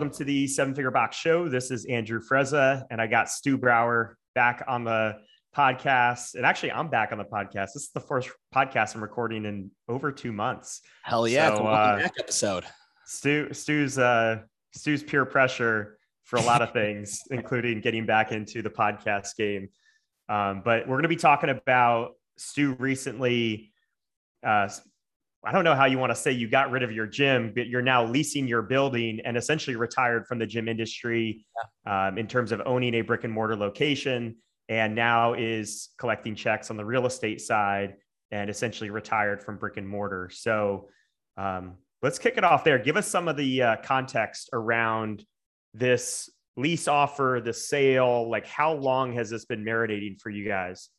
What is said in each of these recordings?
welcome to the Seven Figure Box Show. This is Andrew Frezza, and I got Stu Brauer back on the podcast. And actually, I'm back on the podcast. This is the first podcast I'm recording in over two months. Hell yeah! So, uh, back episode. Stu, Stu's, uh, Stu's peer pressure for a lot of things, including getting back into the podcast game. Um, but we're going to be talking about Stu recently uh, I don't know how you want to say you got rid of your gym, but you're now leasing your building and essentially retired from the gym industry yeah. um, in terms of owning a brick and mortar location, and now is collecting checks on the real estate side and essentially retired from brick and mortar. So um, let's kick it off there. Give us some of the uh, context around this lease offer, the sale. Like, how long has this been marinating for you guys?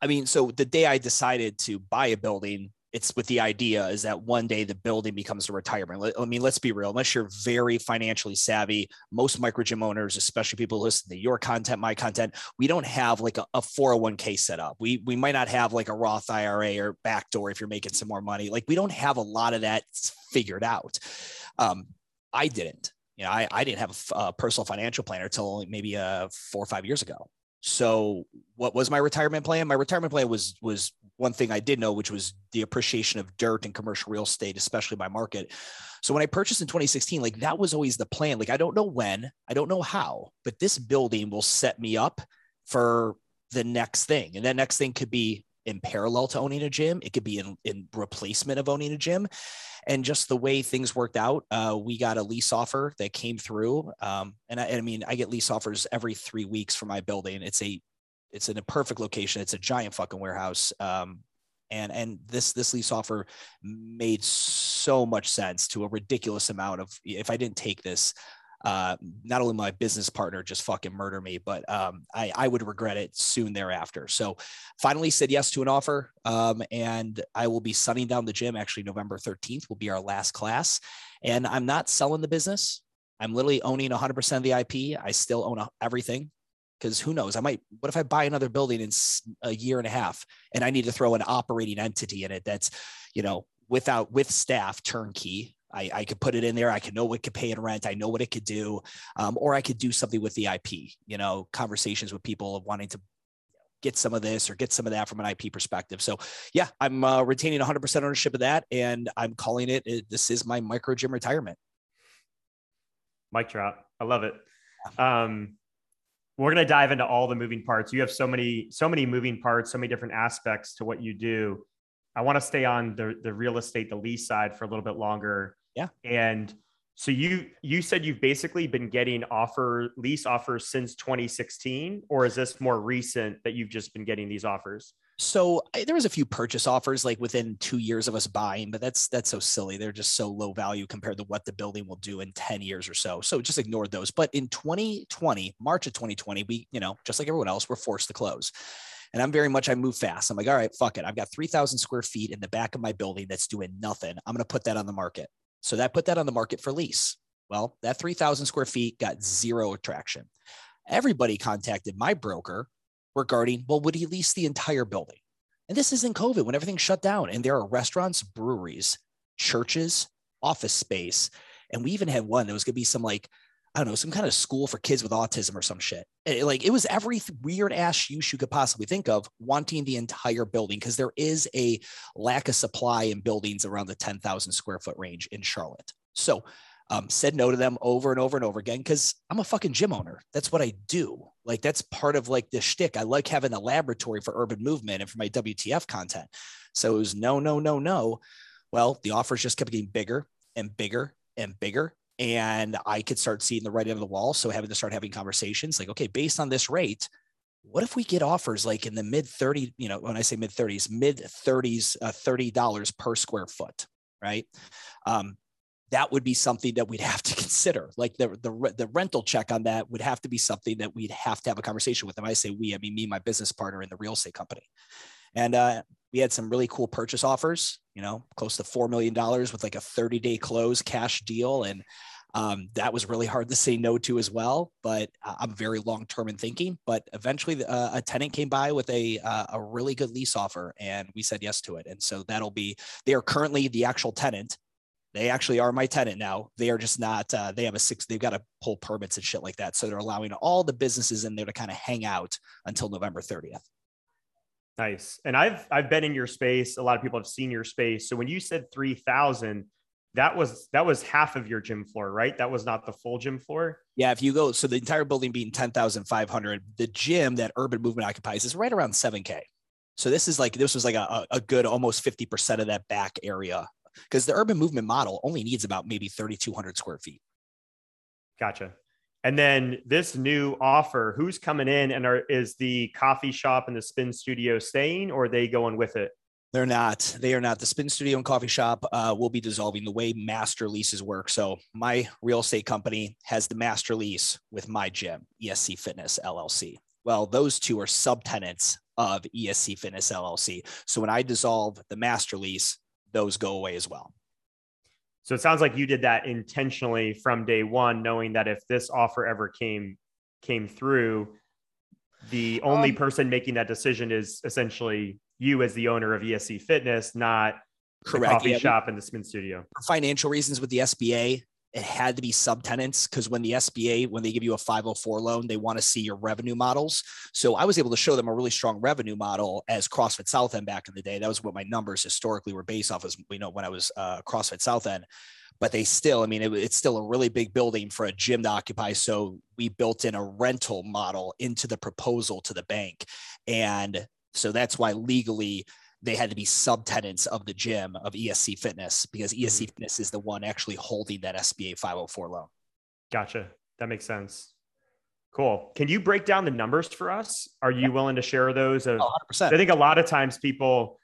I mean, so the day I decided to buy a building, it's with the idea is that one day the building becomes a retirement. I mean, let's be real. Unless you're very financially savvy, most micro gym owners, especially people who listen to your content, my content, we don't have like a, a 401k set up. We we might not have like a Roth IRA or backdoor if you're making some more money. Like we don't have a lot of that figured out. Um, I didn't. You know, I, I didn't have a, a personal financial planner until maybe uh, four or five years ago. So what was my retirement plan? My retirement plan was was one thing I did know, which was the appreciation of dirt and commercial real estate, especially by market. So when I purchased in 2016, like that was always the plan. Like I don't know when, I don't know how, but this building will set me up for the next thing. And that next thing could be in parallel to owning a gym. It could be in, in replacement of owning a gym and just the way things worked out, uh, we got a lease offer that came through. Um, and I, I, mean, I get lease offers every three weeks for my building. It's a, it's in a perfect location. It's a giant fucking warehouse. Um, and and this this lease offer made so much sense to a ridiculous amount of if I didn't take this, uh, not only my business partner just fucking murder me, but um, I, I would regret it soon thereafter. So finally said yes to an offer. Um, and I will be sunning down the gym. Actually, November 13th will be our last class. And I'm not selling the business. I'm literally owning 100% of the IP. I still own everything because who knows? I might, what if I buy another building in a year and a half and I need to throw an operating entity in it that's, you know, without, with staff turnkey I, I could put it in there. I could know what could pay in rent. I know what it could do. Um, or I could do something with the IP, you know, conversations with people of wanting to get some of this or get some of that from an IP perspective. So yeah, I'm uh, retaining 100% ownership of that. And I'm calling it, it this is my micro gym retirement. Mic drop. I love it. Um, we're going to dive into all the moving parts. You have so many, so many moving parts, so many different aspects to what you do. I want to stay on the the real estate, the lease side for a little bit longer. Yeah. And so you you said you've basically been getting offer lease offers since 2016, or is this more recent that you've just been getting these offers? So I, there was a few purchase offers like within two years of us buying, but that's that's so silly. They're just so low value compared to what the building will do in 10 years or so. So just ignored those. But in 2020, March of 2020, we, you know, just like everyone else, we're forced to close. And I'm very much, I move fast. I'm like, all right, fuck it. I've got 3,000 square feet in the back of my building that's doing nothing. I'm going to put that on the market. So that put that on the market for lease. Well, that 3,000 square feet got zero attraction. Everybody contacted my broker regarding, well, would he lease the entire building? And this is in COVID when everything shut down. And there are restaurants, breweries, churches, office space. And we even had one that was going to be some like I don't know, some kind of school for kids with autism or some shit. It, like it was every weird ass use you could possibly think of, wanting the entire building because there is a lack of supply in buildings around the 10,000 square foot range in Charlotte. So, um, said no to them over and over and over again because I'm a fucking gym owner. That's what I do. Like that's part of like the shtick. I like having a laboratory for urban movement and for my WTF content. So it was no, no, no, no. Well, the offers just kept getting bigger and bigger and bigger and I could start seeing the writing on the wall. So having to start having conversations like, okay, based on this rate, what if we get offers like in the mid 30, you know, when I say mid 30s, mid 30s, uh, $30 per square foot, right? Um, that would be something that we'd have to consider. Like the, the, the rental check on that would have to be something that we'd have to have a conversation with them. I say we, I mean me, my business partner in the real estate company. And uh, we had some really cool purchase offers, you know, close to $4 million with like a 30 day close cash deal. And um, that was really hard to say no to as well, but I'm very long term in thinking. But eventually, uh, a tenant came by with a uh, a really good lease offer, and we said yes to it. And so that'll be they are currently the actual tenant They actually are my tenant now. They are just not. Uh, they have a six. They've got to pull permits and shit like that. So they're allowing all the businesses in there to kind of hang out until November 30th. Nice. And I've I've been in your space. A lot of people have seen your space. So when you said three thousand, that was that was half of your gym floor, right? That was not the full gym floor. Yeah, if you go, so the entire building being ten thousand five hundred, the gym that Urban Movement occupies is right around seven k. So this is like this was like a, a good almost fifty percent of that back area because the Urban Movement model only needs about maybe thirty two hundred square feet. Gotcha. And then this new offer, who's coming in and are, is the coffee shop and the spin studio staying or are they going with it? They're not. They are not. The spin studio and coffee shop uh, will be dissolving the way master leases work. So my real estate company has the master lease with my gym, ESC Fitness LLC. Well, those two are subtenants of ESC Fitness LLC. So when I dissolve the master lease, those go away as well. So it sounds like you did that intentionally from day one, knowing that if this offer ever came came through, the only um, person making that decision is essentially you as the owner of ESC Fitness, not correct. the coffee yeah, shop and the spin studio. For financial reasons with the SBA, it had to be subtenants because when the SBA, when they give you a 504 loan, they want to see your revenue models. So I was able to show them a really strong revenue model as CrossFit South End back in the day. That was what my numbers historically were based off as you know when I was uh, CrossFit South End. But they still, I mean, it, it's still a really big building for a gym to occupy. So we built in a rental model into the proposal to the bank, and so that's why legally they had to be subtenants of the gym of ESC Fitness because ESC mm-hmm. Fitness is the one actually holding that SBA 504 loan. Gotcha. That makes sense. Cool. Can you break down the numbers for us? Are you yeah. willing to share those? Of, oh, 100%. I think a lot of times people,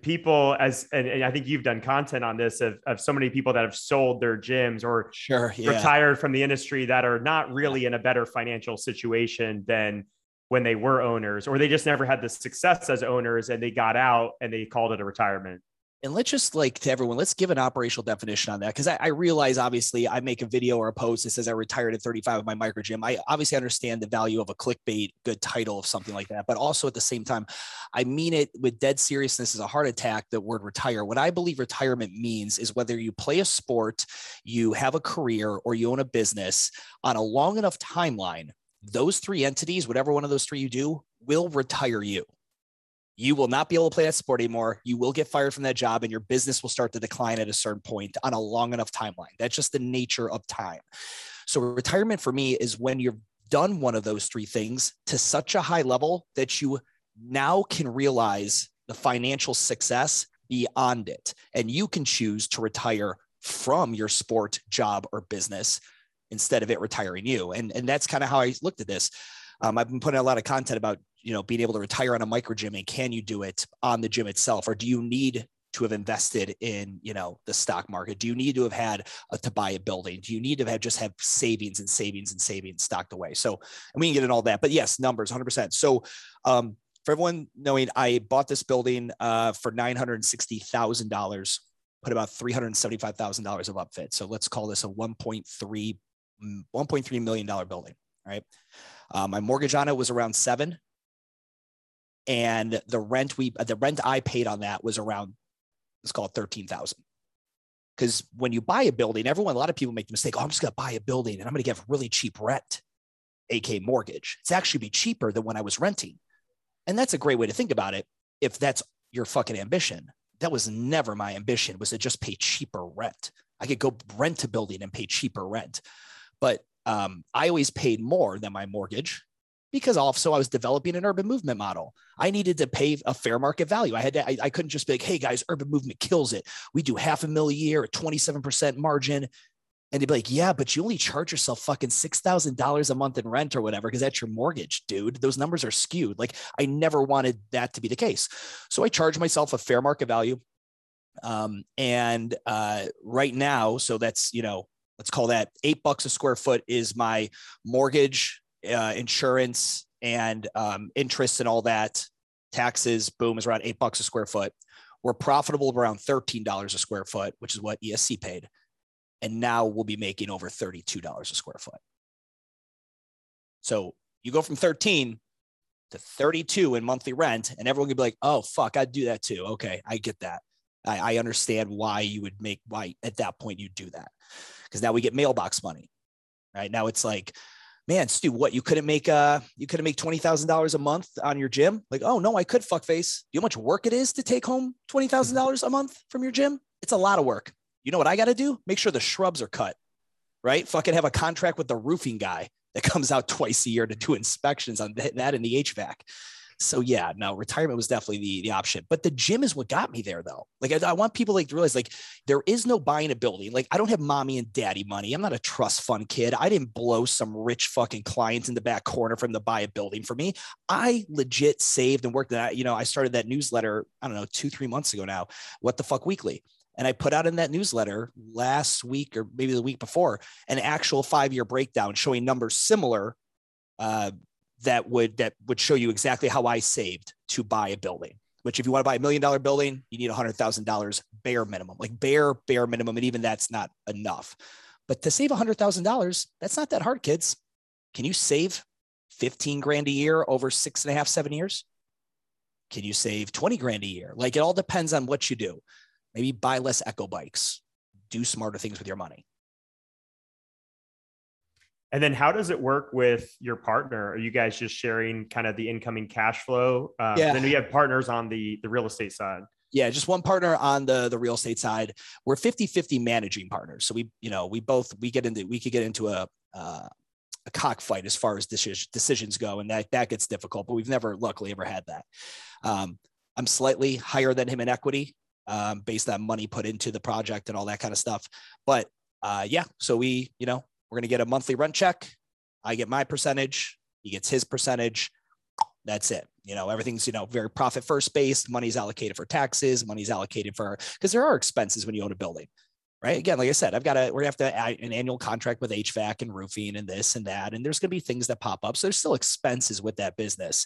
people as, and, and, I think you've done content on this of, of so many people that have sold their gyms or sure, yeah. retired from the industry that are not really in a better financial situation than when they were owners, or they just never had the success as owners and they got out and they called it a retirement. And let's just like to everyone, let's give an operational definition on that. Because I, I, realize obviously I make a video or a post that says I retired at 35 of my micro gym. I obviously understand the value of a clickbait, good title of something like that. But also at the same time, I mean it with dead seriousness as a heart attack, the word retire. What I believe retirement means is whether you play a sport, you have a career, or you own a business on a long enough timeline those three entities, whatever one of those three you do, will retire you. You will not be able to play that sport anymore. You will get fired from that job and your business will start to decline at a certain point on a long enough timeline. That's just the nature of time. So, retirement for me is when you've done one of those three things to such a high level that you now can realize the financial success beyond it. And you can choose to retire from your sport, job, or business instead of it retiring you. And, and that's kind of how I looked at this. Um, I've been putting a lot of content about, you know, being able to retire on a micro gym and can you do it on the gym itself? Or do you need to have invested in, you know, the stock market? Do you need to have had a, to buy a building? Do you need to have just have savings and savings and savings stocked away? So, and we can get in all that, but yes, numbers 100%. So, um, for everyone knowing, I bought this building uh, for $960,000, put about $375,000 of upfit. So let's call this a 1.3 $1.3 million building, right? Uh, my mortgage on it was around seven. And the rent we, the rent I paid on that was around, let's call it 13,000. Because when you buy a building, everyone, a lot of people make the mistake, oh, I'm just going to buy a building and I'm going to get really cheap rent, AK mortgage. It's actually be cheaper than when I was renting. And that's a great way to think about it. If that's your fucking ambition, that was never my ambition was to just pay cheaper rent. I could go rent a building and pay cheaper rent. But um, I always paid more than my mortgage because also I was developing an urban movement model. I needed to pay a fair market value. I had to, I, I couldn't just be like, hey guys, urban movement kills it. We do half a mil a year, a 27% margin. And they'd be like, yeah, but you only charge yourself fucking $6,000 a month in rent or whatever, because that's your mortgage, dude. Those numbers are skewed. Like, I never wanted that to be the case. So I charge myself a fair market value. Um, and uh, right now, so that's, you know, let's call that eight bucks a square foot is my mortgage, uh, insurance, and um, interest and all that. Taxes, boom, is around eight bucks a square foot. We're profitable around $13 a square foot, which is what ESC paid. And now we'll be making over $32 a square foot. So you go from 13 to 32 in monthly rent, and everyone can be like, oh, fuck, I'd do that too. Okay, I get that. I, I understand why you would make why at that point you do that because now we get mailbox money, right? Now it's like, man, Stu, what you couldn't make uh you couldn't make twenty thousand dollars a month on your gym? Like, oh no, I could fuckface. You know how much work it is to take home twenty thousand dollars a month from your gym? It's a lot of work. You know what I got to do? Make sure the shrubs are cut, right? Fucking have a contract with the roofing guy that comes out twice a year to do inspections on that and the HVAC. So yeah, no, retirement was definitely the, the option. But the gym is what got me there though. Like I, I, want people like to realize like there is no buying a building. Like I don't have mommy and daddy money. I'm not a trust fund kid. I didn't blow some rich fucking clients in the back corner from the buy a building for me. I legit saved and worked that. You know, I started that newsletter, I don't know, two, three months ago now. What the fuck weekly. And I put out in that newsletter last week or maybe the week before an actual five year breakdown showing numbers similar uh, that would that would show you exactly how I saved to buy a building. Which, if you want to buy a million dollar building, you need a hundred thousand dollars bare minimum, like bare bare minimum, and even that's not enough. But to save a hundred thousand dollars, that's not that hard, kids. Can you save fifteen grand a year over six and a half, seven years? Can you save twenty grand a year? Like it all depends on what you do maybe buy less echo bikes do smarter things with your money and then how does it work with your partner? Are you guys just sharing kind of the incoming cash flow? Um, yeah. then we have partners on the the real estate side. Yeah just one partner on the the real estate side. We're 50 50 managing partners. So we you know we both we get into we could get into a uh, a cockfight as far as decisions go and that that gets difficult but we've never luckily ever had that. Um, i'm slightly higher than him in equity um, based on money put into the project and all that kind of stuff. But uh, yeah, so we, you know, we're going to get a monthly rent check. I get my percentage. He gets his percentage. That's it. You know, everything's, you know, very profit first based. Money's allocated for taxes. Money's allocated for, because there are expenses when you own a building, right? Again, like I said, I've got to, we're gonna have to add an annual contract with HVAC and roofing and this and that. And there's to be things that pop up. So there's still expenses with that business.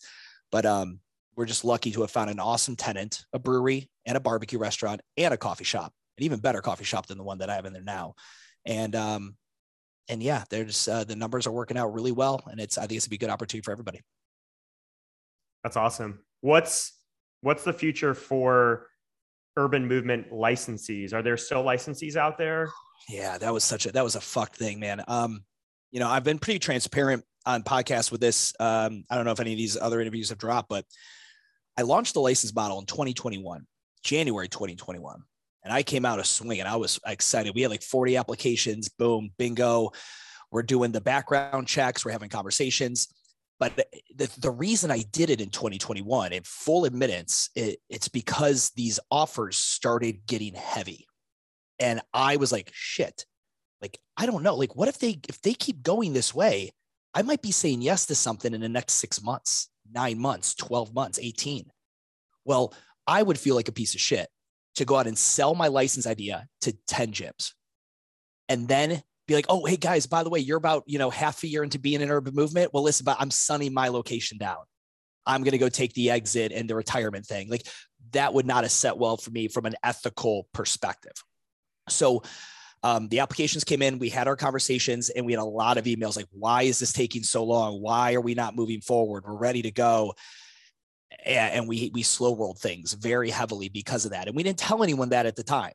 But um, we're just lucky to have found an awesome tenant, a brewery and a barbecue restaurant and a coffee shop, an even better coffee shop than the one that I have in there now. And um, and yeah, there's uh, the numbers are working out really well, and it's I think it's a be a good opportunity for everybody. That's awesome. What's what's the future for urban movement licensees? Are there still licensees out there? Yeah, that was such a that was a fucked thing, man. Um, you know, I've been pretty transparent on podcasts with this. Um, I don't know if any of these other interviews have dropped, but I launched the license model in 2021, January 2021. And I came out a swing and I was excited. We had like 40 applications, boom, bingo. We're doing the background checks, we're having conversations. But the, the reason I did it in 2021, in full admittance, it, it's because these offers started getting heavy. And I was like, shit, like, I don't know. Like, what if they if they keep going this way, I might be saying yes to something in the next six months nine months, 12 months, 18. Well, I would feel like a piece of shit to go out and sell my license idea to 10 gyms and then be like, oh, hey guys, by the way, you're about, you know, half a year into being an urban movement. Well, listen, but I'm sunning my location down. I'm going to go take the exit and the retirement thing. Like that would not have set well for me from an ethical perspective. So um, the applications came in, we had our conversations, and we had a lot of emails like, why is this taking so long? Why are we not moving forward? We're ready to go. And we we slow rolled things very heavily because of that. And we didn't tell anyone that at the time.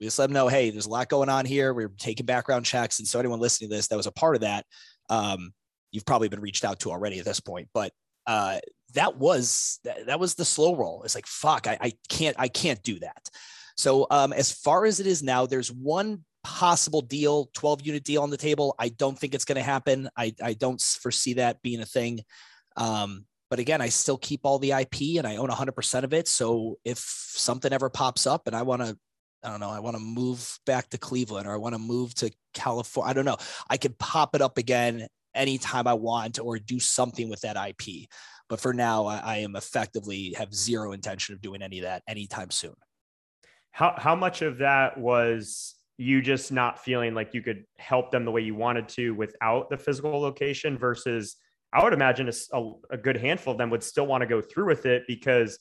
We just let them know, hey, there's a lot going on here. We're taking background checks. And so anyone listening to this that was a part of that, um, you've probably been reached out to already at this point. But uh, that was that, that was the slow roll. It's like fuck, I, I can't I can't do that. So um, as far as it is now, there's one possible deal, 12 unit deal on the table. I don't think it's going to happen. I, I don't foresee that being a thing. Um, but again, I still keep all the IP and I own 100% of it. So if something ever pops up and I want to, I don't know, I want to move back to Cleveland or I want to move to California, I don't know, I could pop it up again anytime I want or do something with that IP. But for now, I, I am effectively have zero intention of doing any of that anytime soon. How, how much of that was you just not feeling like you could help them the way you wanted to without the physical location versus I would imagine a, a, good handful of them would still want to go through with it because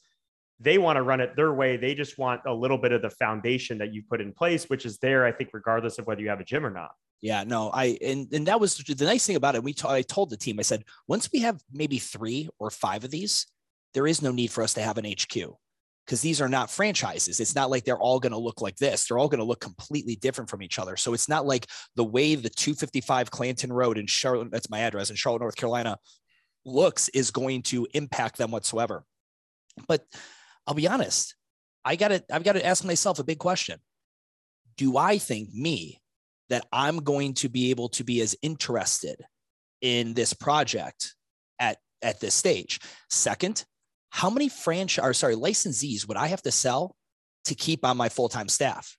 they want to run it their way. They just want a little bit of the foundation that you put in place, which is there, I think, regardless of whether you have a gym or not. Yeah, no, I and and that was the nice thing about it. We t- I told the team, I said, once we have maybe three or five of these, there is no need for us to have an HQ because these are not franchises. It's not like they're all going to look like this. They're all going to look completely different from each other. So it's not like the way the 255 Clanton Road in Charlotte, that's my address in Charlotte, North Carolina, looks is going to impact them whatsoever. But I'll be honest, I got to I've got to ask myself a big question. Do I think me that I'm going to be able to be as interested in this project at at this stage? Second, how many franchise or sorry, licensees would I have to sell to keep on my full-time staff?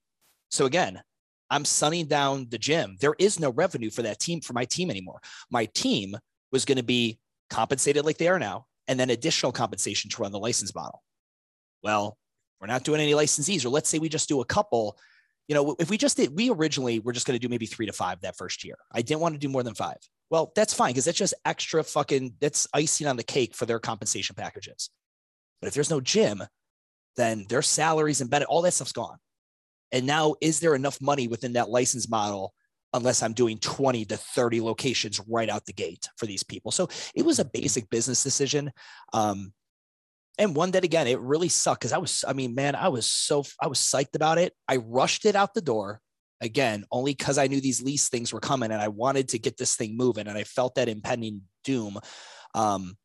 So again, I'm sunning down the gym. There is no revenue for that team for my team anymore. My team was going to be compensated like they are now, and then additional compensation to run the license model. Well, we're not doing any licensees, or let's say we just do a couple. You know, if we just did, we originally were just going to do maybe three to five that first year. I didn't want to do more than five. Well, that's fine because that's just extra fucking, that's icing on the cake for their compensation packages. But if there's no gym, then their salaries and all that stuff's gone. And now, is there enough money within that license model unless I'm doing 20 to 30 locations right out the gate for these people. So it was a basic business decision. Um, and one that again, it really sucked because I was, I mean, man, I was so, I was psyched about it. I rushed it out the door again, only because I knew these lease things were coming and I wanted to get this thing moving and I felt that impending doom. Um,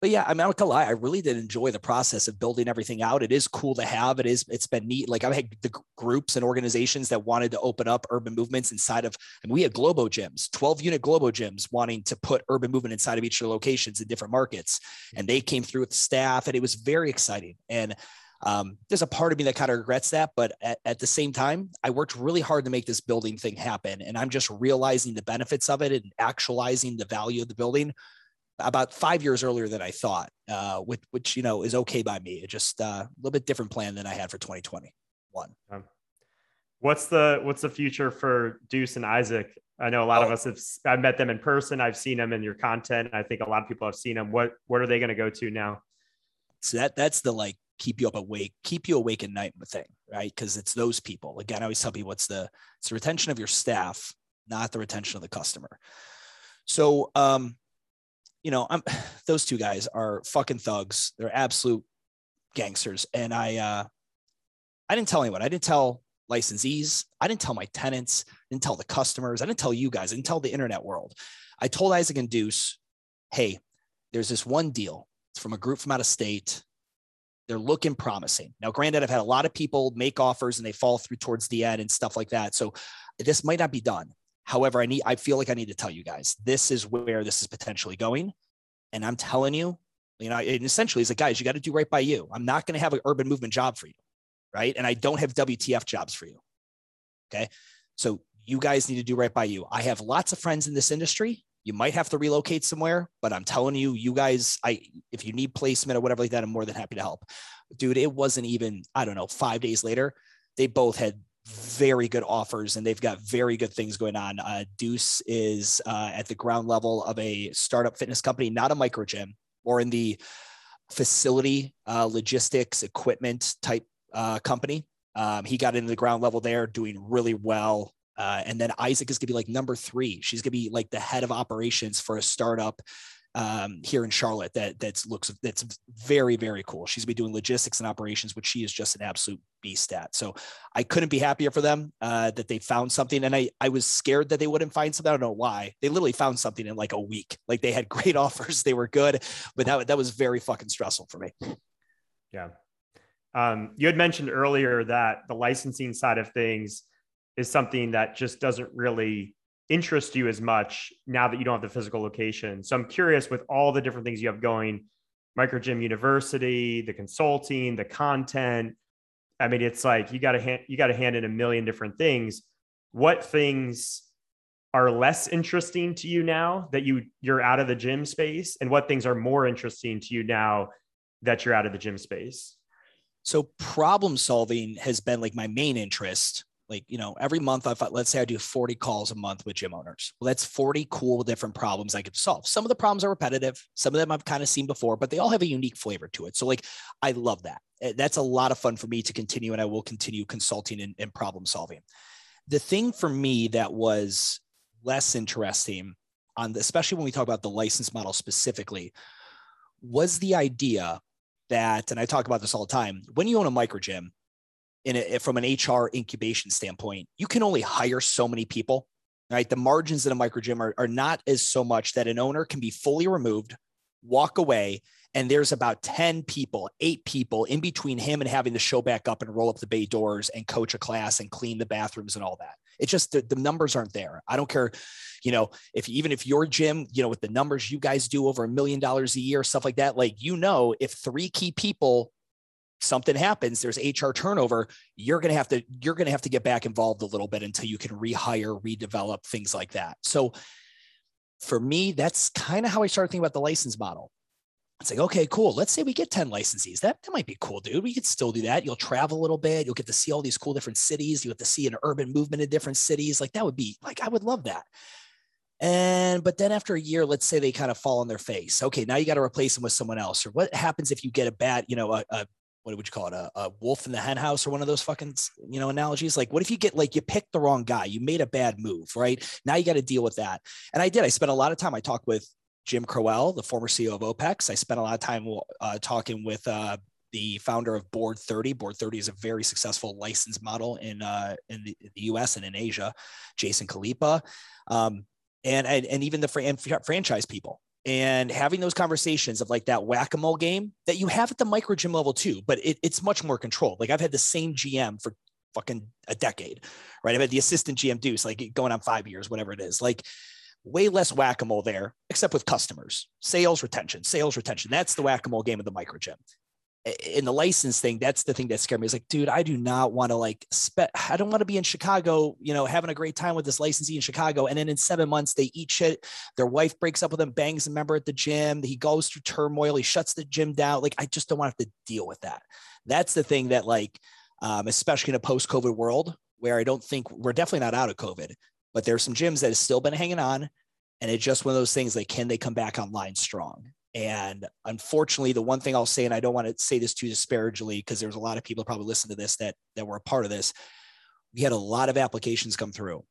but yeah, I I'm not gonna lie, I really did enjoy the process of building everything out. It is cool to have. It is, it's been neat. Like I've had the groups and organizations that wanted to open up urban movements inside of, and we had Globo gyms, 12 unit Globo gyms wanting to put urban movement inside of each of their locations in different markets. And they came through with staff and it was very exciting. And um, there's a part of me that kind of regrets that, but at, at, the same time, I worked really hard to make this building thing happen. And I'm just realizing the benefits of it and actualizing the value of the building about five years earlier than I thought, uh, which, which, you know, is okay by me. It just uh, a little bit different plan than I had for 2021. Um, what's the, what's the future for Deuce and Isaac? I know a lot oh. of us have, I've met them in person. I've seen them in your content. I think a lot of people have seen them. What, what are they going to go to now? So that, that's the like, keep you up awake, keep you awake at night thing, right? Because it's those people. Again, I always tell people it's the it's the retention of your staff, not the retention of the customer. So um, you know, I'm those two guys are fucking thugs. They're absolute gangsters. And I uh I didn't tell anyone. I didn't tell licensees. I didn't tell my tenants. I didn't tell the customers. I didn't tell you guys. I didn't tell the internet world. I told Isaac and Deuce, hey, there's this one deal. It's from a group from out of state. They're looking promising. Now, granted, I've had a lot of people make offers and they fall through towards the end and stuff like that. So this might not be done. However, I need I feel like I need to tell you guys this is where this is potentially going. And I'm telling you, you know, and essentially it's like, guys, you got to do right by you. I'm not going to have an urban movement job for you. Right. And I don't have WTF jobs for you. Okay. So you guys need to do right by you. I have lots of friends in this industry. You might have to relocate somewhere, but I'm telling you, you guys, I if you need placement or whatever like that, I'm more than happy to help. Dude, it wasn't even, I don't know, five days later, they both had very good offers and they've got very good things going on. Uh, Deuce is uh, at the ground level of a startup fitness company, not a micro gym, or in the facility uh, logistics equipment type uh, company. Um, he got into the ground level there, doing really well. Uh, and then Isaac is going to be like number three. She's going to be like the head of operations for a startup um, here in Charlotte that that looks that's very very cool. She's be doing logistics and operations, which she is just an absolute beast at. So I couldn't be happier for them uh, that they found something. And I I was scared that they wouldn't find something. I don't know why. They literally found something in like a week. Like they had great offers, they were good, but that that was very fucking stressful for me. Yeah. Um, you had mentioned earlier that the licensing side of things is something that just doesn't really interest you as much now that you don't have the physical location. So I'm curious with all the different things you have going, Microgym University, the consulting, the content. I mean, it's like you got to hand you got to hand in a million different things. What things are less interesting to you now that you you're out of the gym space, and what things are more interesting to you now that you're out of the gym space? So problem solving has been like my main interest like you know every month i let's say i do 40 calls a month with gym owners. Well that's 40 cool different problems i could solve. Some of the problems are repetitive. Some of them i've kind of seen before but they all have a unique flavor to it. So like i love that. Eh, that's a lot of fun for me to continue and i will continue consulting and, and problem solving. The thing for me that was less interesting on the, especially when we talk about the license model specifically was the idea that, and I talk about this all the time. When you own a micro gym, in a, from an HR incubation standpoint, you can only hire so many people. Right, the margins in a micro gym are, are not as so much that an owner can be fully removed, walk away, and there's about 10 people, eight people in between him and having to show back up and roll up the bay doors and coach a class and clean the bathrooms and all that. It's just the, the numbers aren't there. I don't care, you know, if even if your gym, you know, with the numbers you guys do over a million dollars a year, stuff like that, like, you know, if three key people something happens there's hr turnover you're going to have to you're going to have to get back involved a little bit until you can rehire redevelop things like that so for me that's kind of how i started thinking about the license model it's like, okay, cool. Let's say we get 10 licensees. That, that might be cool, dude. We could still do that. You'll travel a little bit. You'll get to see all these cool different cities. You get to see an urban movement in different cities. Like that would be like, I would love that. And, but then after a year, let's say they kind of fall on their face. Okay, now you got to replace them with someone else. Or what happens if you get a bad, you know, a, a what would you call it? A, a wolf in the hen house or one of those fucking, you know, analogies. Like, what if you get like you picked the wrong guy? You made a bad move, right? Now you got to deal with that. And I did. I spent a lot of time. I talked with Jim Crowell, the former CEO of OPEX. I spent a lot of time uh, talking with uh, the founder of Board 30. Board 30 is a very successful license model in uh, in, the, U.S. and in Asia. Jason Khalipa um, and, and and even the fr- franchise people. And having those conversations of like that whack a mole game that you have at the micro gym level too, but it, it's much more controlled. Like I've had the same GM for fucking a decade, right? I've had the assistant GM Deuce, like going on five years, whatever it is. Like way less whack-a-mole there, except with customers, sales retention, sales retention. That's the whack-a-mole game of the micro gym. In the license thing, that's the thing that scared me. It's like, dude, I do not want to like I don't want to be in Chicago, you know, having a great time with this licensee in Chicago. And then in seven months, they eat shit. Their wife breaks up with him, bangs a member at the gym. He goes through turmoil. He shuts the gym down. Like, I just don't want to have to deal with that. That's the thing that, like, um, especially in a post-COVID world where I don't think we're definitely not out of COVID, but there are some gyms that have still been hanging on. And it's just one of those things like, can they come back online strong? And unfortunately, the one thing I'll say, and I don't want to say this too disparagingly, because there's a lot of people probably listen to this that that were a part of this. We had a lot of applications come through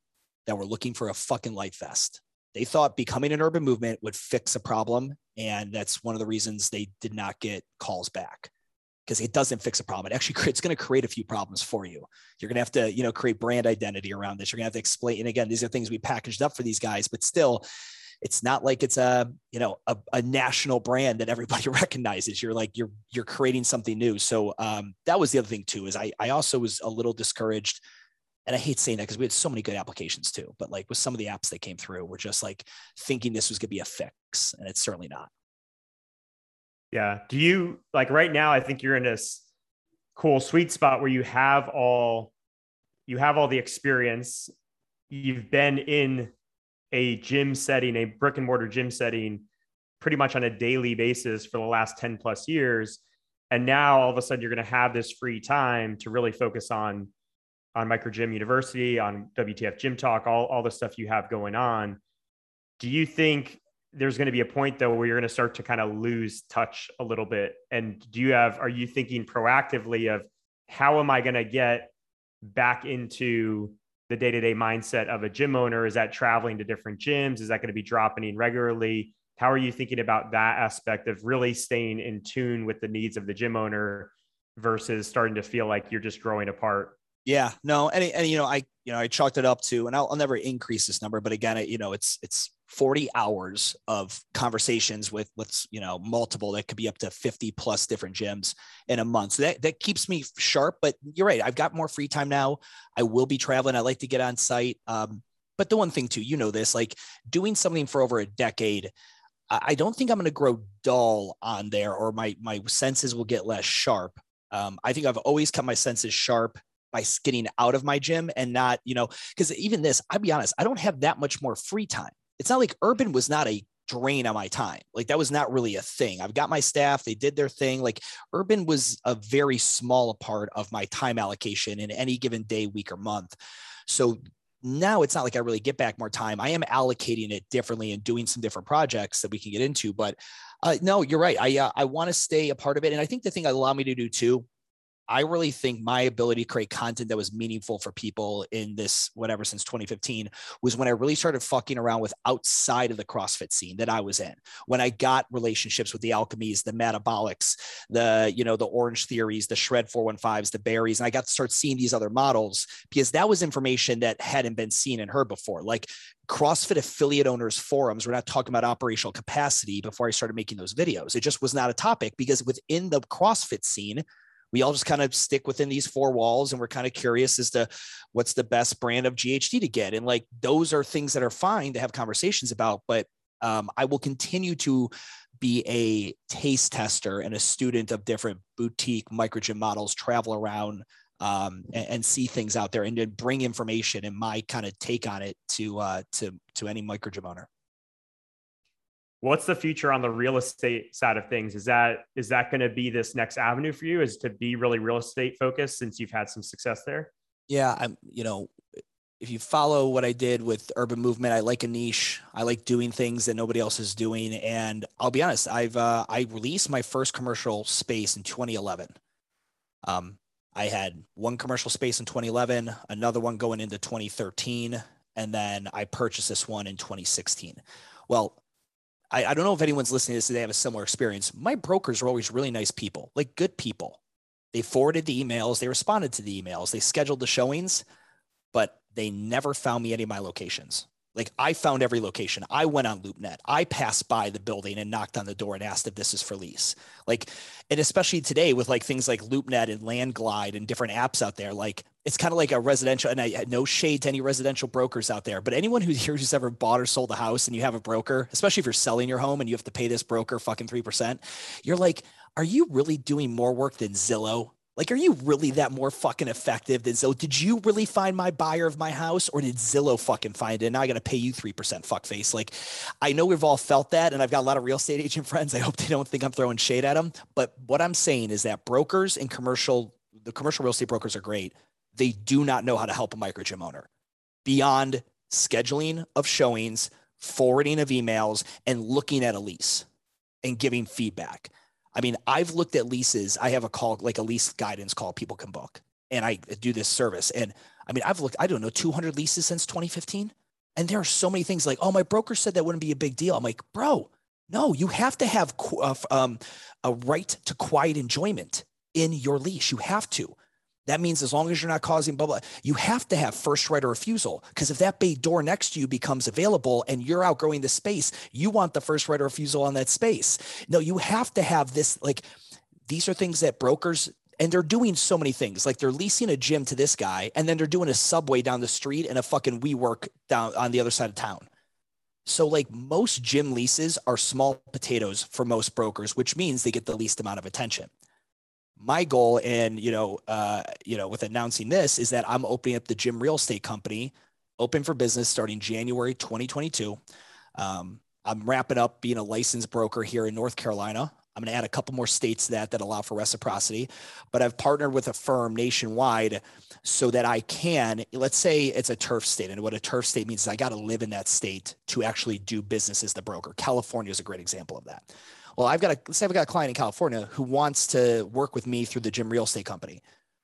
that were looking for a fucking light vest. They thought becoming an urban movement would fix a problem. And that's one of the reasons they did not get calls back because it doesn't fix a problem. It actually it's going to create a few problems for you. You're going to have to, you know, create brand identity around this. You're going to have to explain. And again, these are things we packaged up for these guys, but still, it's not like it's a, you know, a, a national brand that everybody recognizes. You're like you're you're creating something new. So um, that was the other thing too. Is I I also was a little discouraged. And I hate saying that because we had so many good applications too. But like with some of the apps that came through, we're just like thinking this was going to be a fix, and it's certainly not. Yeah. Do you like right now? I think you're in this cool sweet spot where you have all you have all the experience. You've been in a gym setting, a brick and mortar gym setting, pretty much on a daily basis for the last 10 plus years. And now all of a sudden you're going to have this free time to really focus on on micro gym university, on WTF gym talk, all, all the stuff you have going on. Do you think there's going to be a point though where you're going to start to kind of lose touch a little bit and do you have are you thinking proactively of how am i going to get back into the day-to-day mindset of a gym owner? Is that traveling to different gyms? Is that going to be dropping in regularly? How are you thinking about that aspect of really staying in tune with the needs of the gym owner versus starting to feel like you're just growing apart? Yeah, no, and and you know, I you know, I chalked it up to, and I'll, I'll never increase this number, but again, it, you know, it's it's 40 hours of conversations with with you know multiple that could be up to 50 plus different gyms in a month. So that that keeps me sharp. But you're right, I've got more free time now. I will be traveling. I like to get on site. Um, but the one thing too, you know this, like doing something for over a decade. I don't think I'm going to grow dull on there, or my my senses will get less sharp. Um, I think I've always kept my senses sharp by getting out of my gym and not, you know, because even this, I'll be honest, I don't have that much more free time. It's not like urban was not a drain on my time. Like that was not really a thing. I've got my staff, they did their thing. Like urban was a very small part of my time allocation in any given day, week, or month. So now it's not like I really get back more time. I am allocating it differently and doing some different projects that we can get into. But uh, no, you're right. I uh, I want to stay a part of it, and I think the thing that allowed me to do too I really think my ability to create content that was meaningful for people in this whatever since 2015 was when I really started fucking around with outside of the CrossFit scene that I was in. When I got relationships with the alchemies, the metabolics, the you know the orange theories, the shred 415s, the Barry's, and I got to start seeing these other models because that was information that hadn't been seen and heard before. Like CrossFit affiliate owners forums, we're not talking about operational capacity before I started making those videos. It just was not a topic because within the CrossFit scene, we all just kind of stick within these four walls and we're kind of curious as to what's the best brand of GHD to get. And like those are things that are fine to have conversations about, but um, I will continue to be a taste tester and a student of different boutique microgym models, travel around um, and, and, see things out there and to bring information and my kind of take on it to uh, to to any microgym owner what's the future on the real estate side of things? Is that is that going to be this next avenue for you is to be really real estate focused since you've had some success there? Yeah i'm you know if you follow what i did with urban movement i like a niche i like doing things that nobody else is doing and i'll be honest i've uh, i released my first commercial space in 2011 um, i had one commercial space in 2011 another one going into 2013 and then i purchased this one in 2016 well I, I don't know if anyone's listening to this, they have a similar experience. My brokers are always really nice people, like good people. They forwarded the emails, they responded to the emails, they scheduled the showings, but they never found me any of my locations. Like I found every location. I went on LoopNet. I passed by the building and knocked on the door and asked if this is for lease. Like, and especially today with like things like LoopNet and Landglide and different apps out there, like it's kind of like a residential. And I had no shade to any residential brokers out there, but anyone who's here who's ever bought or sold a house and you have a broker, especially if you're selling your home and you have to pay this broker fucking three percent, you're like, are you really doing more work than Zillow? Like, are you really that more fucking effective than Zillow? Did you really find my buyer of my house or did Zillow fucking find it? And now I got to pay you 3% fuckface. Like, I know we've all felt that. And I've got a lot of real estate agent friends. I hope they don't think I'm throwing shade at them. But what I'm saying is that brokers and commercial, the commercial real estate brokers are great. They do not know how to help a micro gym owner beyond scheduling of showings, forwarding of emails, and looking at a lease and giving feedback. I mean, I've looked at leases. I have a call, like a lease guidance call people can book, and I do this service. And I mean, I've looked, I don't know, 200 leases since 2015. And there are so many things like, oh, my broker said that wouldn't be a big deal. I'm like, bro, no, you have to have uh, um, a right to quiet enjoyment in your lease. You have to. That means as long as you're not causing bubble, you have to have first right of refusal. Because if that bay door next to you becomes available and you're outgrowing the space, you want the first right of refusal on that space. No, you have to have this. Like these are things that brokers and they're doing so many things. Like they're leasing a gym to this guy, and then they're doing a subway down the street and a fucking WeWork down on the other side of town. So like most gym leases are small potatoes for most brokers, which means they get the least amount of attention my goal and you know uh, you know with announcing this is that i'm opening up the gym real estate company open for business starting january 2022 um, i'm wrapping up being a licensed broker here in north carolina. I'm going to add a couple more states that that allow for reciprocity but i've partnered with a firm nationwide so that i can let's say it's a turf state and what a turf state means is i got to live in that state to actually do business as the broker. California is a great example of that well, I've got a let's say I've got a client in California who wants to work with me through the gym real estate company.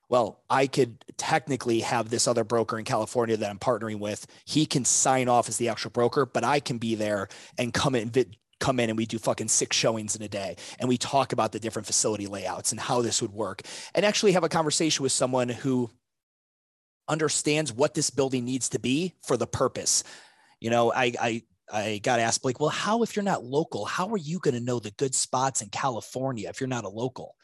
Well, I could technically have this other broker in California that I'm partnering with. He can sign off as the actual broker, but I can be there and come in come in and we do fucking six showings in a day and we talk about the different facility layouts and how this would work and actually have a conversation with someone who understands what this building needs to be for the purpose you know i i I got asked, like, well, how, if you're not local, how are you going to know the good spots in California if you're not a local?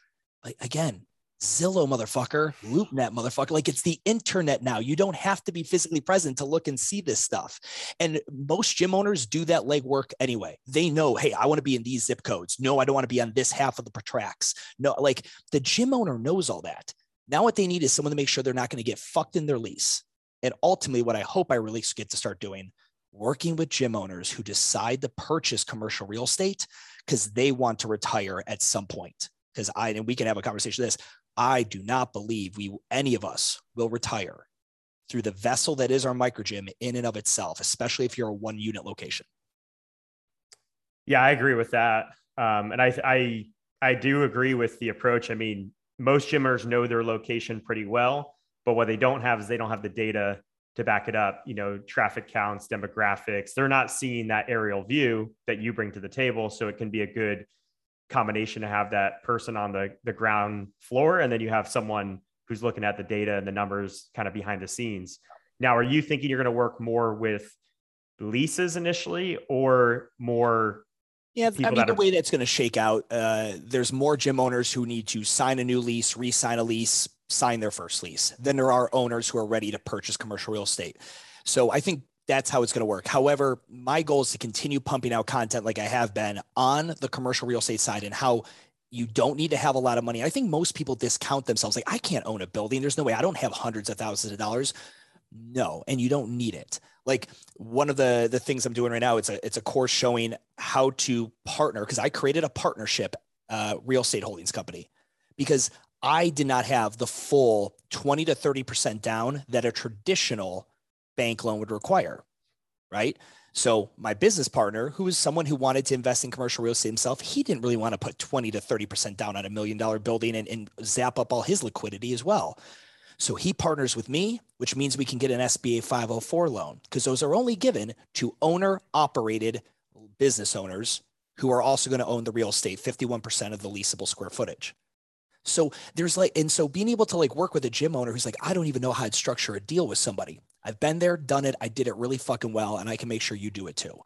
Like, again, Zillow, motherfucker, LoopNet, motherfucker. Like, it's the internet now. You don't have to be physically present to look and see this stuff. And most gym owners do that legwork anyway. They know, hey, I want to be in these zip codes. No, I don't want to be on this half of the tracks. No, like the gym owner knows all that. Now, what they need is someone to make sure they're not going to get fucked in their lease. And ultimately, what I hope I really get to start doing working with gym owners who decide to purchase commercial real estate because they want to retire at some point. Because I, and we can have a conversation this, I do not believe we, any of us will retire through the vessel that is our micro gym in and of itself, especially if you're a one unit location. Yeah, I agree with that. Um, and I, I, I do agree with the approach. I mean, most gymmers know their location pretty well, but what they don't have is they don't have the data to back it up. You know, traffic counts, demographics. They're not seeing that aerial view that you bring to the table, so it can be a good combination to have that person on the the ground floor, and then you have someone who's looking at the data and the numbers kind of behind the scenes. Now, are you thinking you're going to work more with leases initially or more yeah, I mean, the way that's going to shake out, uh, there's more gym owners who need to sign a new lease, re sign a lease, sign their first lease. Then there are owners who are ready to purchase commercial real estate. So I think that's how it's going to work. However, my goal is to continue pumping out content like I have been on the commercial real estate side and how you don't need to have a lot of money. I think most people discount themselves like, I can't own a building. There's no way I don't have hundreds of thousands of dollars. No, and you don't need it. Like one of the the things I'm doing right now, it's a it's a course showing how to partner because I created a partnership uh, real estate holdings company because I did not have the full 20 to 30% down that a traditional bank loan would require. Right. So my business partner, who is someone who wanted to invest in commercial real estate himself, he didn't really want to put 20 to 30% down on a million dollar building and, and zap up all his liquidity as well. So he partners with me, which means we can get an SBA 504 loan because those are only given to owner operated business owners who are also going to own the real estate, 51% of the leasable square footage. So there's like, and so being able to like work with a gym owner who's like, I don't even know how to structure a deal with somebody. I've been there, done it. I did it really fucking well, and I can make sure you do it too.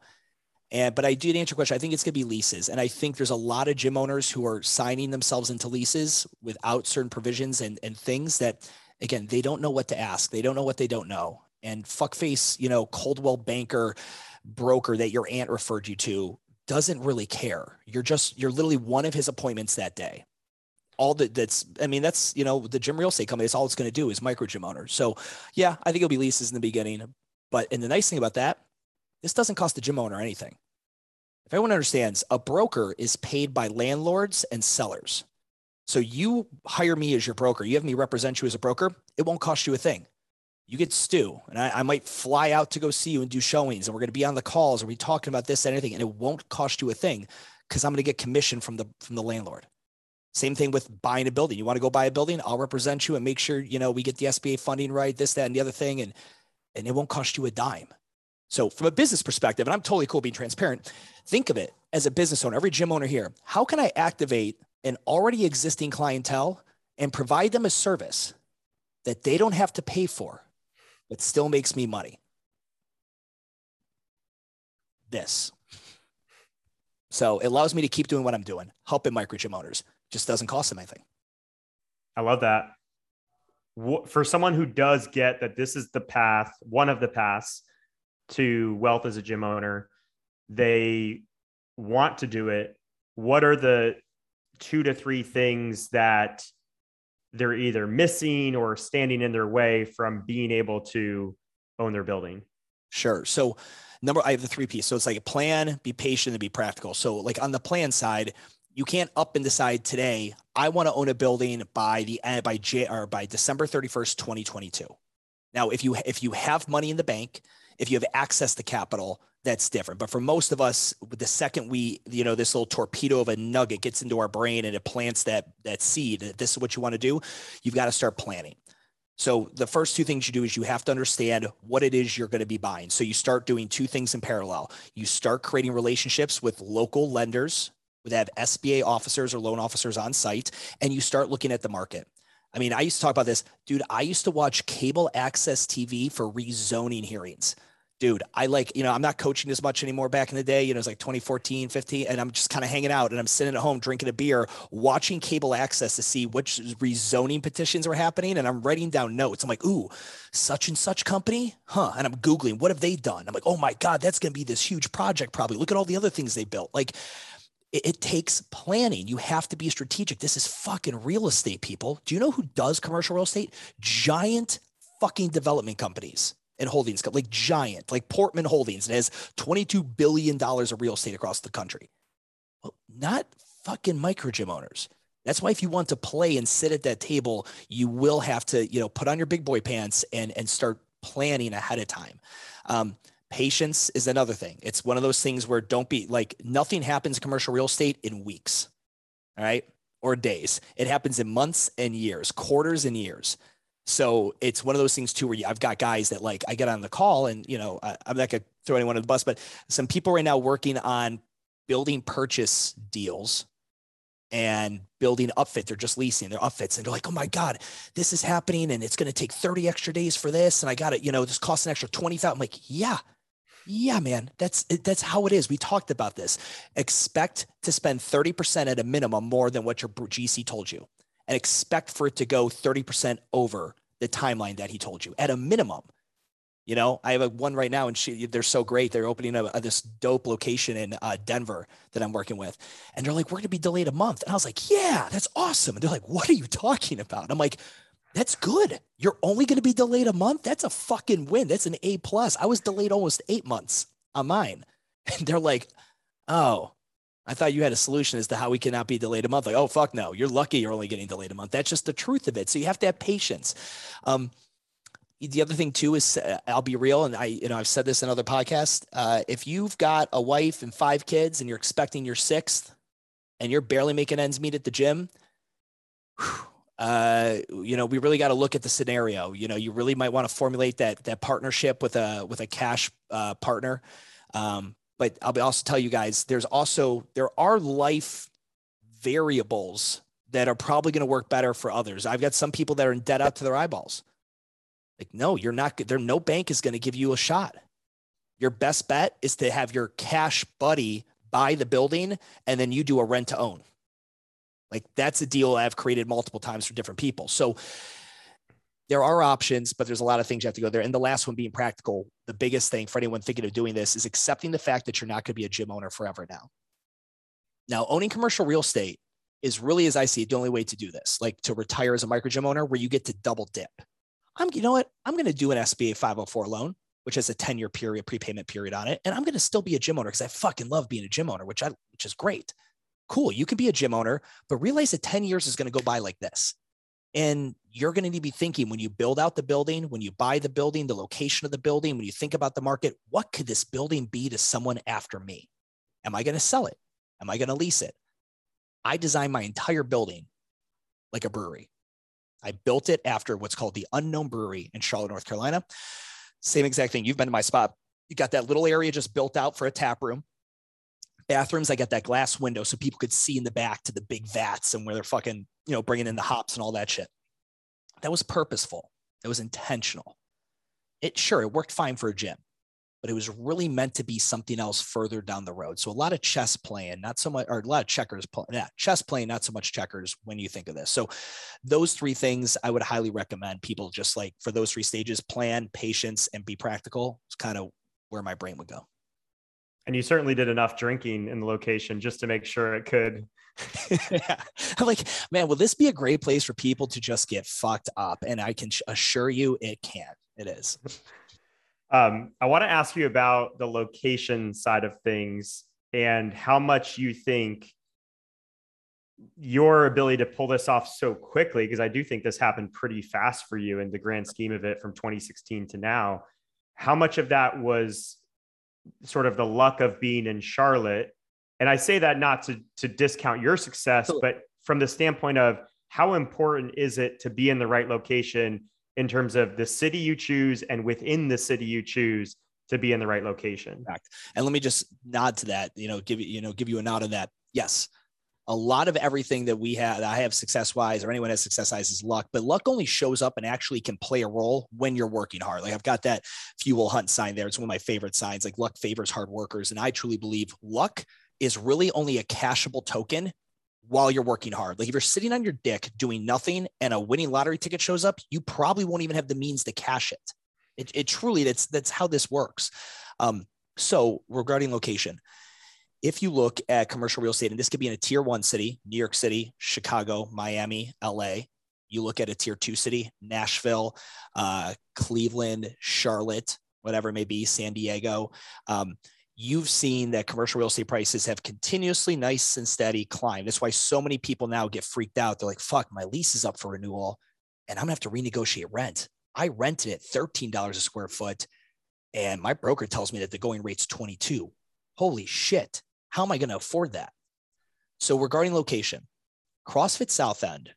And but I did answer your question. I think it's gonna be leases, and I think there's a lot of gym owners who are signing themselves into leases without certain provisions and and things that again, they don't know what to ask. They don't know what they don't know. And fuckface, you know, Coldwell banker broker that your aunt referred you to doesn't really care. You're just, you're literally one of his appointments that day. All that that's, I mean, that's, you know, the gym real estate company, that's all it's going to do is micro gym owners. So yeah, I think it'll be leases in the beginning. But, and the nice thing about that, this doesn't cost the gym owner anything. If everyone understands, a broker is paid by landlords and sellers. So you hire me as your broker. You have me represent you as a broker. It won't cost you a thing. You get Stu, and I, I might fly out to go see you and do showings, and we're going to be on the calls, and we're talking about this and anything, and it won't cost you a thing because I'm going to get commission from the from the landlord. Same thing with buying a building. You want to go buy a building? I'll represent you and make sure you know we get the SBA funding right, this, that, and the other thing, and and it won't cost you a dime. So from a business perspective, and I'm totally cool being transparent. Think of it as a business owner, every gym owner here. How can I activate an already existing clientele and provide them a service that they don't have to pay for, but still makes me money. This. So it allows me to keep doing what I'm doing, helping micro gym owners. Just doesn't cost them anything. I love that. For someone who does get that this is the path, one of the paths to wealth as a gym owner, they want to do it. What are the two to three things that they're either missing or standing in their way from being able to own their building? Sure. So, number, I have the three piece. So it's like a plan, be patient, and be practical. So, like on the plan side, you can't up and decide today. I want to own a building by the end by J or by December thirty first, twenty twenty two. Now, if you if you have money in the bank, if you have access to capital, that's different. But for most of us, the second we, you know, this little torpedo of a nugget gets into our brain and it plants that that seed, that this is what you want to do, you've got to start planning. So the first two things you do is you have to understand what it is you're going to be buying. So you start doing two things in parallel. You start creating relationships with local lenders that have SBA officers or loan officers on site, and you start looking at the market. I mean, I used to talk about this, dude. I used to watch cable access TV for rezoning hearings dude, I like, you know, I'm not coaching as much anymore back in the day. You know, it's like 2014, 15, and I'm just kind of hanging out and I'm sitting at home drinking a beer, watching cable access to see which rezoning petitions are happening. And I'm writing down notes. I'm like, ooh, such and such company, huh? And I'm Googling, what have they done? I'm like, oh my God, that's going to be this huge project, probably. Look at all the other things they built. Like, it, it takes planning. You have to be strategic. This is fucking real estate, people. Do you know who does commercial real estate? Giant fucking development companies and holdings, like giant, like Portman Holdings. It has $22 billion of real estate across the country. Well, not fucking micro gym owners. That's why if you want to play and sit at that table, you will have to, you know, put on your big boy pants and and start planning ahead of time. Um, patience is another thing. It's one of those things where don't be like nothing happens commercial real estate in weeks. All right. or days. It happens in months and years, quarters and years. So it's one of those things too, where I've got guys that like I get on the call and you know I, I'm not gonna throw anyone on the bus, but some people right now working on building purchase deals and building upfit. They're just leasing their upfits. And they're like, oh my God, this is happening. And it's to take 30 extra days for this. And I got it, you know, this costs an extra 20,000. I'm like, yeah, yeah, man, that's, that's how it is. We talked about this. Expect to spend 30% at a minimum more than what your GC told you and expect for it to go 30% over the timeline that he told you at a minimum. You know, I have a one right now, and she, they're so great. They're opening a, a this dope location in uh, Denver that I'm working with, and they're like, "We're going to be delayed a month." And I was like, "Yeah, that's awesome." And they're like, "What are you talking about?" And I'm like, "That's good. You're only going to be delayed a month. That's a fucking win. That's an A plus. I was delayed almost eight months on mine." And they're like, "Oh, I thought you had a solution as to how we cannot be delayed a month." Like, "Oh, fuck no. You're lucky. You're only getting delayed a month. That's just the truth of it. So you have to have patience." Um, the other thing too is uh, I'll be real, and I you know I've said this in other podcasts. Uh, if you've got a wife and five kids, and you're expecting your sixth, and you're barely making ends meet at the gym, uh, you know we really got to look at the scenario. You know, you really might want to formulate that that partnership with a with a cash uh, partner. Um, but I'll also tell you guys, there's also there are life variables that are probably going to work better for others. I've got some people that are in debt out to their eyeballs like, no, you're not, there, no bank is going to give you a shot. Your best bet is to have your cash buddy buy the building and then you do a rent to own. Like that's a deal I've created multiple times for different people. So there are options, but there's a lot of things you have to go there. And the last one being practical, the biggest thing for anyone thinking of doing this is accepting the fact that you're not going to be a gym owner forever now. Now, owning commercial real estate is really, as I see it, the only way to do this, like to retire as a micro gym owner, where you get to double dip. I'm, you know what? I'm going to do an SBA 504 loan, which has a 10 year period, prepayment period on it. And I'm going to still be a gym owner because I fucking love being a gym owner, which I, which is great. Cool. You can be a gym owner, but realize that 10 years is going to go by like this. And you're going to need to be thinking when you build out the building, when you buy the building, the location of the building, when you think about the market, what could this building be to someone after me? Am I going to sell it? Am I going to lease it? I designed my entire building like a brewery. I built it after what's called the Unknown Brewery in Charlotte, North Carolina. Same exact thing. You've been to my spot. You got that little area just built out for a tap room. Bathrooms, I got that glass window so people could see in the back to the big vats and where they're fucking, you know, bringing in the hops and all that shit. That was purposeful. It was intentional. It sure it worked fine for a gym but it was really meant to be something else further down the road. So a lot of chess playing, not so much, or a lot of checkers, yeah, chess playing, not so much checkers when you think of this. So those three things I would highly recommend people just like for those three stages, plan, patience, and be practical. It's kind of where my brain would go. And you certainly did enough drinking in the location just to make sure it could. yeah. Like, man, will this be a great place for people to just get fucked up? And I can assure you it can. It is. Um, I want to ask you about the location side of things and how much you think your ability to pull this off so quickly, because I do think this happened pretty fast for you in the grand scheme of it from 2016 to now. How much of that was sort of the luck of being in Charlotte? And I say that not to, to discount your success, but from the standpoint of how important is it to be in the right location in terms of the city you choose and within the city you choose to be in the right location. And let me just nod to that, you know, give you, you know, give you a nod on that. Yes. A lot of everything that we have, I have success wise, or anyone has success wise is luck, but luck only shows up and actually can play a role when you're working hard. Like I've got that fuel hunt sign there. It's one of my favorite signs. Like luck favors hard workers. And I truly believe luck is really only a cashable token while you're working hard. Like if you're sitting on your dick doing nothing and a winning lottery ticket shows up, you probably won't even have the means to cash it. It, it truly, that's, that's how this works. Um, so regarding location, if you look at commercial real estate, and this could be in a tier one city, New York City, Chicago, Miami, LA, you look at a tier two city, Nashville, uh, Cleveland, Charlotte, whatever it may be, San Diego. Um, you've seen that commercial real estate prices have continuously nice and steady climb. That's why so many people now get freaked out. They're like, fuck, my lease is up for renewal and I'm gonna have to renegotiate rent. I rented it $13 a square foot and my broker tells me that the going rate's 22. Holy shit. How am I gonna afford that? So regarding location, CrossFit South End,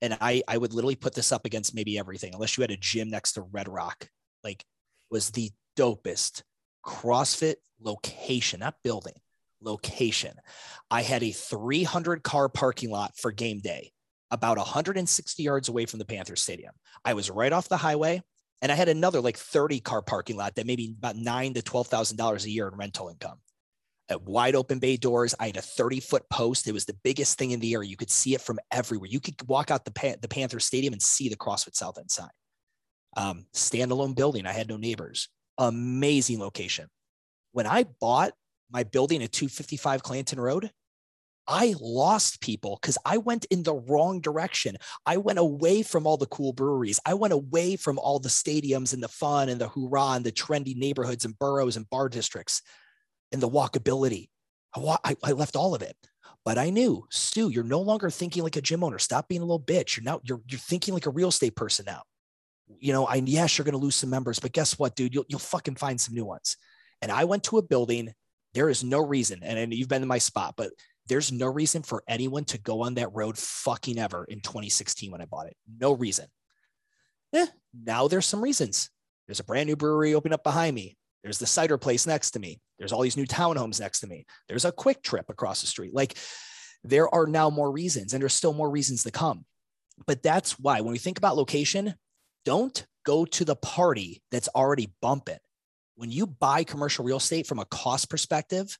and I I would literally put this up against maybe everything, unless you had a gym next to Red Rock, like was the dopest CrossFit location, not building, location. I had a 300 car parking lot for game day, about 160 yards away from the Panther Stadium. I was right off the highway, and I had another like 30 car parking lot that maybe about nine to twelve thousand dollars a year in rental income. At wide open bay doors, I had a 30 foot post. It was the biggest thing in the area. You could see it from everywhere. You could walk out the Pan- the Panther Stadium and see the CrossFit South End sign. Um, standalone building. I had no neighbors. Amazing location. When I bought my building at 255 Clanton Road, I lost people because I went in the wrong direction. I went away from all the cool breweries. I went away from all the stadiums and the fun and the hoorah and the trendy neighborhoods and boroughs and bar districts and the walkability. I, wa- I, I left all of it. But I knew, Stu, you're no longer thinking like a gym owner. Stop being a little bitch. You're now you're you're thinking like a real estate person now. You know, I yes, you're gonna lose some members, but guess what, dude? You'll you'll fucking find some new ones. And I went to a building. There is no reason, and, and you've been in my spot, but there's no reason for anyone to go on that road fucking ever in 2016 when I bought it. No reason. Yeah, now there's some reasons. There's a brand new brewery opening up behind me. There's the cider place next to me. There's all these new townhomes next to me. There's a QuikTrip across the street. Like there are now more reasons, and there's still more reasons to come. But that's why when we think about location, don't go to the party that's already bumping. When you buy commercial real estate from a cost perspective,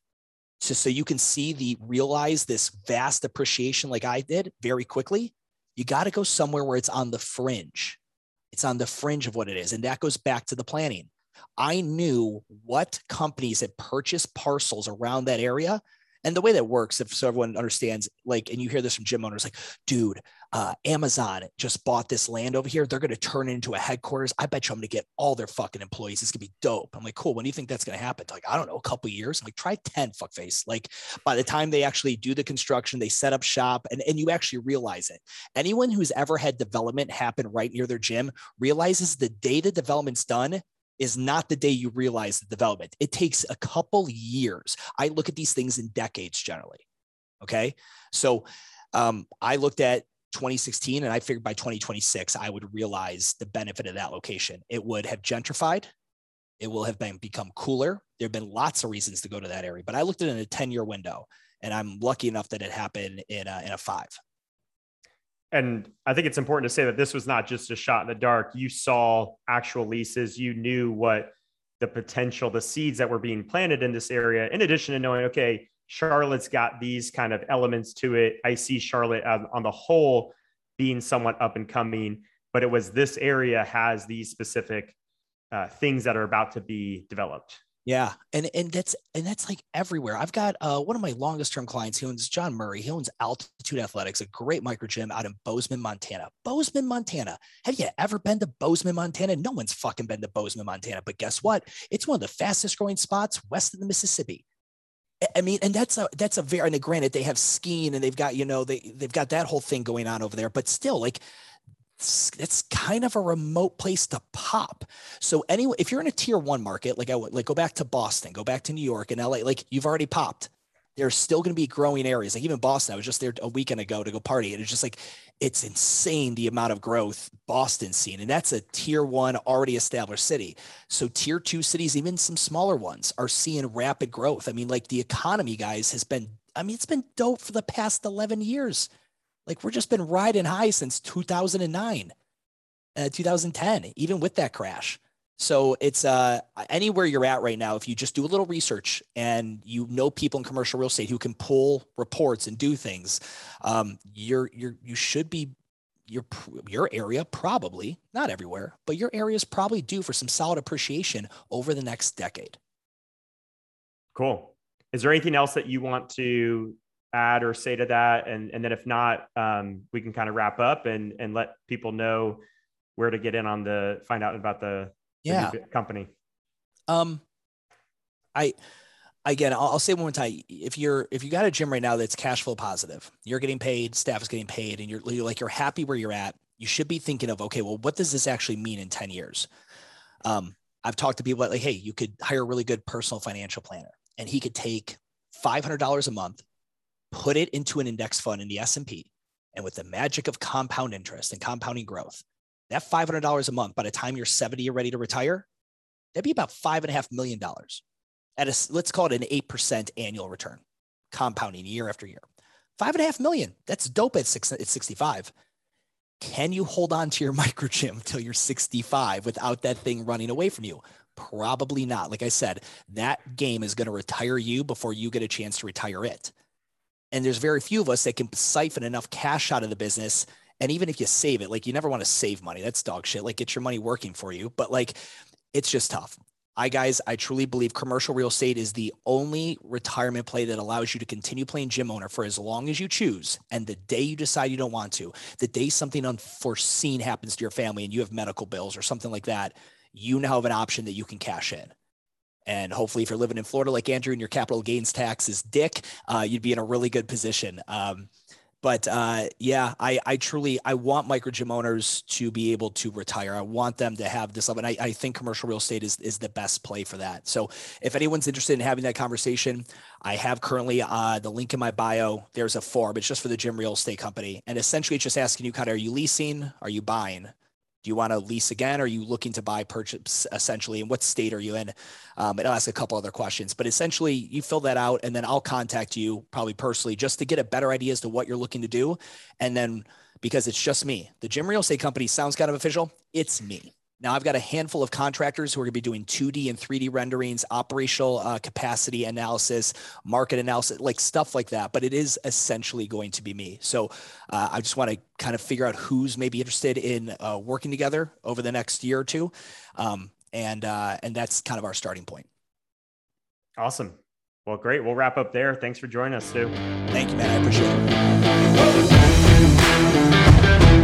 so, so you can see the realize this vast appreciation like I did very quickly, you got to go somewhere where it's on the fringe. It's on the fringe of what it is. And that goes back to the planning. I knew what companies had purchased parcels around that area and the way that works, if so everyone understands, like, and you hear this from gym owners, like, dude, uh, Amazon just bought this land over here. They're going to turn it into a headquarters. I bet you I'm going to get all their fucking employees. It's going to be dope. I'm like, cool. When do you think that's going to happen? Like, I don't know, a couple years. I'm like, try 10 fuckface. Like, by the time they actually do the construction, they set up shop and, and you actually realize it. Anyone who's ever had development happen right near their gym realizes the day the development's done, is not the day you realize the development. It takes a couple years. I look at these things in decades generally. Okay. So um, I looked at 2016 and I figured by 2026, I would realize the benefit of that location. It would have gentrified. It will have been become cooler. There have been lots of reasons to go to that area, but I looked at it in a 10 year window and I'm lucky enough that it happened in a, in a five and I think it's important to say that this was not just a shot in the dark. You saw actual leases, you knew what the potential, the seeds that were being planted in this area, in addition to knowing, okay, Charlotte's got these kind of elements to it. I see Charlotte on, on the whole being somewhat up and coming, but it was this area has these specific uh, things that are about to be developed. Yeah, and and that's and that's like everywhere. I've got uh, one of my longest term clients. He owns John Murray. He owns Altitude Athletics, a great micro gym out in Bozeman, Montana. Bozeman, Montana. Have you ever been to Bozeman, Montana? No one's fucking been to Bozeman, Montana. But guess what? It's one of the fastest growing spots west of the Mississippi. I mean, and that's a that's a very and granted they have skiing and they've got you know they they've got that whole thing going on over there. But still, like it's kind of a remote place to pop. So anyway, if you're in a tier one market, like I would like go back to Boston, go back to New York and LA, like you've already popped. There's still going to be growing areas. Like even Boston, I was just there a weekend ago to go party. And it's just like, it's insane the amount of growth Boston's seen. And that's a tier one already established city. So tier two cities, even some smaller ones are seeing rapid growth. I mean, like the economy guys has been, I mean, it's been dope for the past 11 years. Like we're just been riding high since 2009, uh, 2010, even with that crash. So it's uh, anywhere you're at right now. If you just do a little research and you know people in commercial real estate who can pull reports and do things, um, you're you're you should be your your area probably not everywhere, but your area is probably due for some solid appreciation over the next decade. Cool. Is there anything else that you want to add or say to that? And and then if not, um, we can kind of wrap up and and let people know where to get in on the find out about the, yeah the company. Um, I again, I'll, I'll, say one more time. If you're if you got a gym right now that's cash flow positive, you're getting paid, staff is getting paid, and you're, you're like you're happy where you're at. You should be thinking of okay, well, what does this actually mean in ten years? Um, I've talked to people like, hey, you could hire a really good personal financial planner, and he could take five hundred dollars a month put it into an index fund in the S&P And with the magic of compound interest and compounding growth, that $500 a month by the time you're 70 you're ready to retire, that'd be about five and a half million dollars at a, let's call it an 8% annual return, compounding year after year. Five and a half million. That's dope at, six, at 65. Can you hold on to your micro gym until you're 65 without that thing running away from you? Probably not. Like I said, that game is going to retire you before you get a chance to retire it. And there's very few of us that can siphon enough cash out of the business. And even if you save it, like you never want to save money. That's dog shit. Like get your money working for you. But like it's just tough. I guys, I truly believe commercial real estate is the only retirement play that allows you to continue playing gym owner for as long as you choose. And the day you decide you don't want to, the day something unforeseen happens to your family and you have medical bills or something like that, you now have an option that you can cash in. And hopefully, if you're living in Florida like Andrew and your capital gains tax is dick, uh, you'd be in a really good position. Um, but uh, yeah, I, I truly I want micro gym owners to be able to retire. I want them to have this level. And I, I think commercial real estate is is the best play for that. So if anyone's interested in having that conversation, I have currently uh, the link in my bio. There's a form. It's just for the gym real estate company, and essentially it's just asking you kind of are you leasing, are you buying? Do you want to lease again? Are you looking to buy purchase essentially? And what state are you in? Um, and I'll ask a couple other questions, but essentially you fill that out and then I'll contact you probably personally just to get a better idea as to what you're looking to do. And then because it's just me, the gym real estate company sounds kind of official. It's me. Now I've got a handful of contractors who are going to be doing 2D and 3D renderings, operational uh, capacity analysis, market analysis, like stuff like that. But it is essentially going to be me. So uh, I just want to kind of figure out who's maybe interested in uh, working together over the next year or two, um, and uh, and that's kind of our starting point. Awesome. Well, great. We'll wrap up there. Thanks for joining us, Stu. Thank you, man. I appreciate it.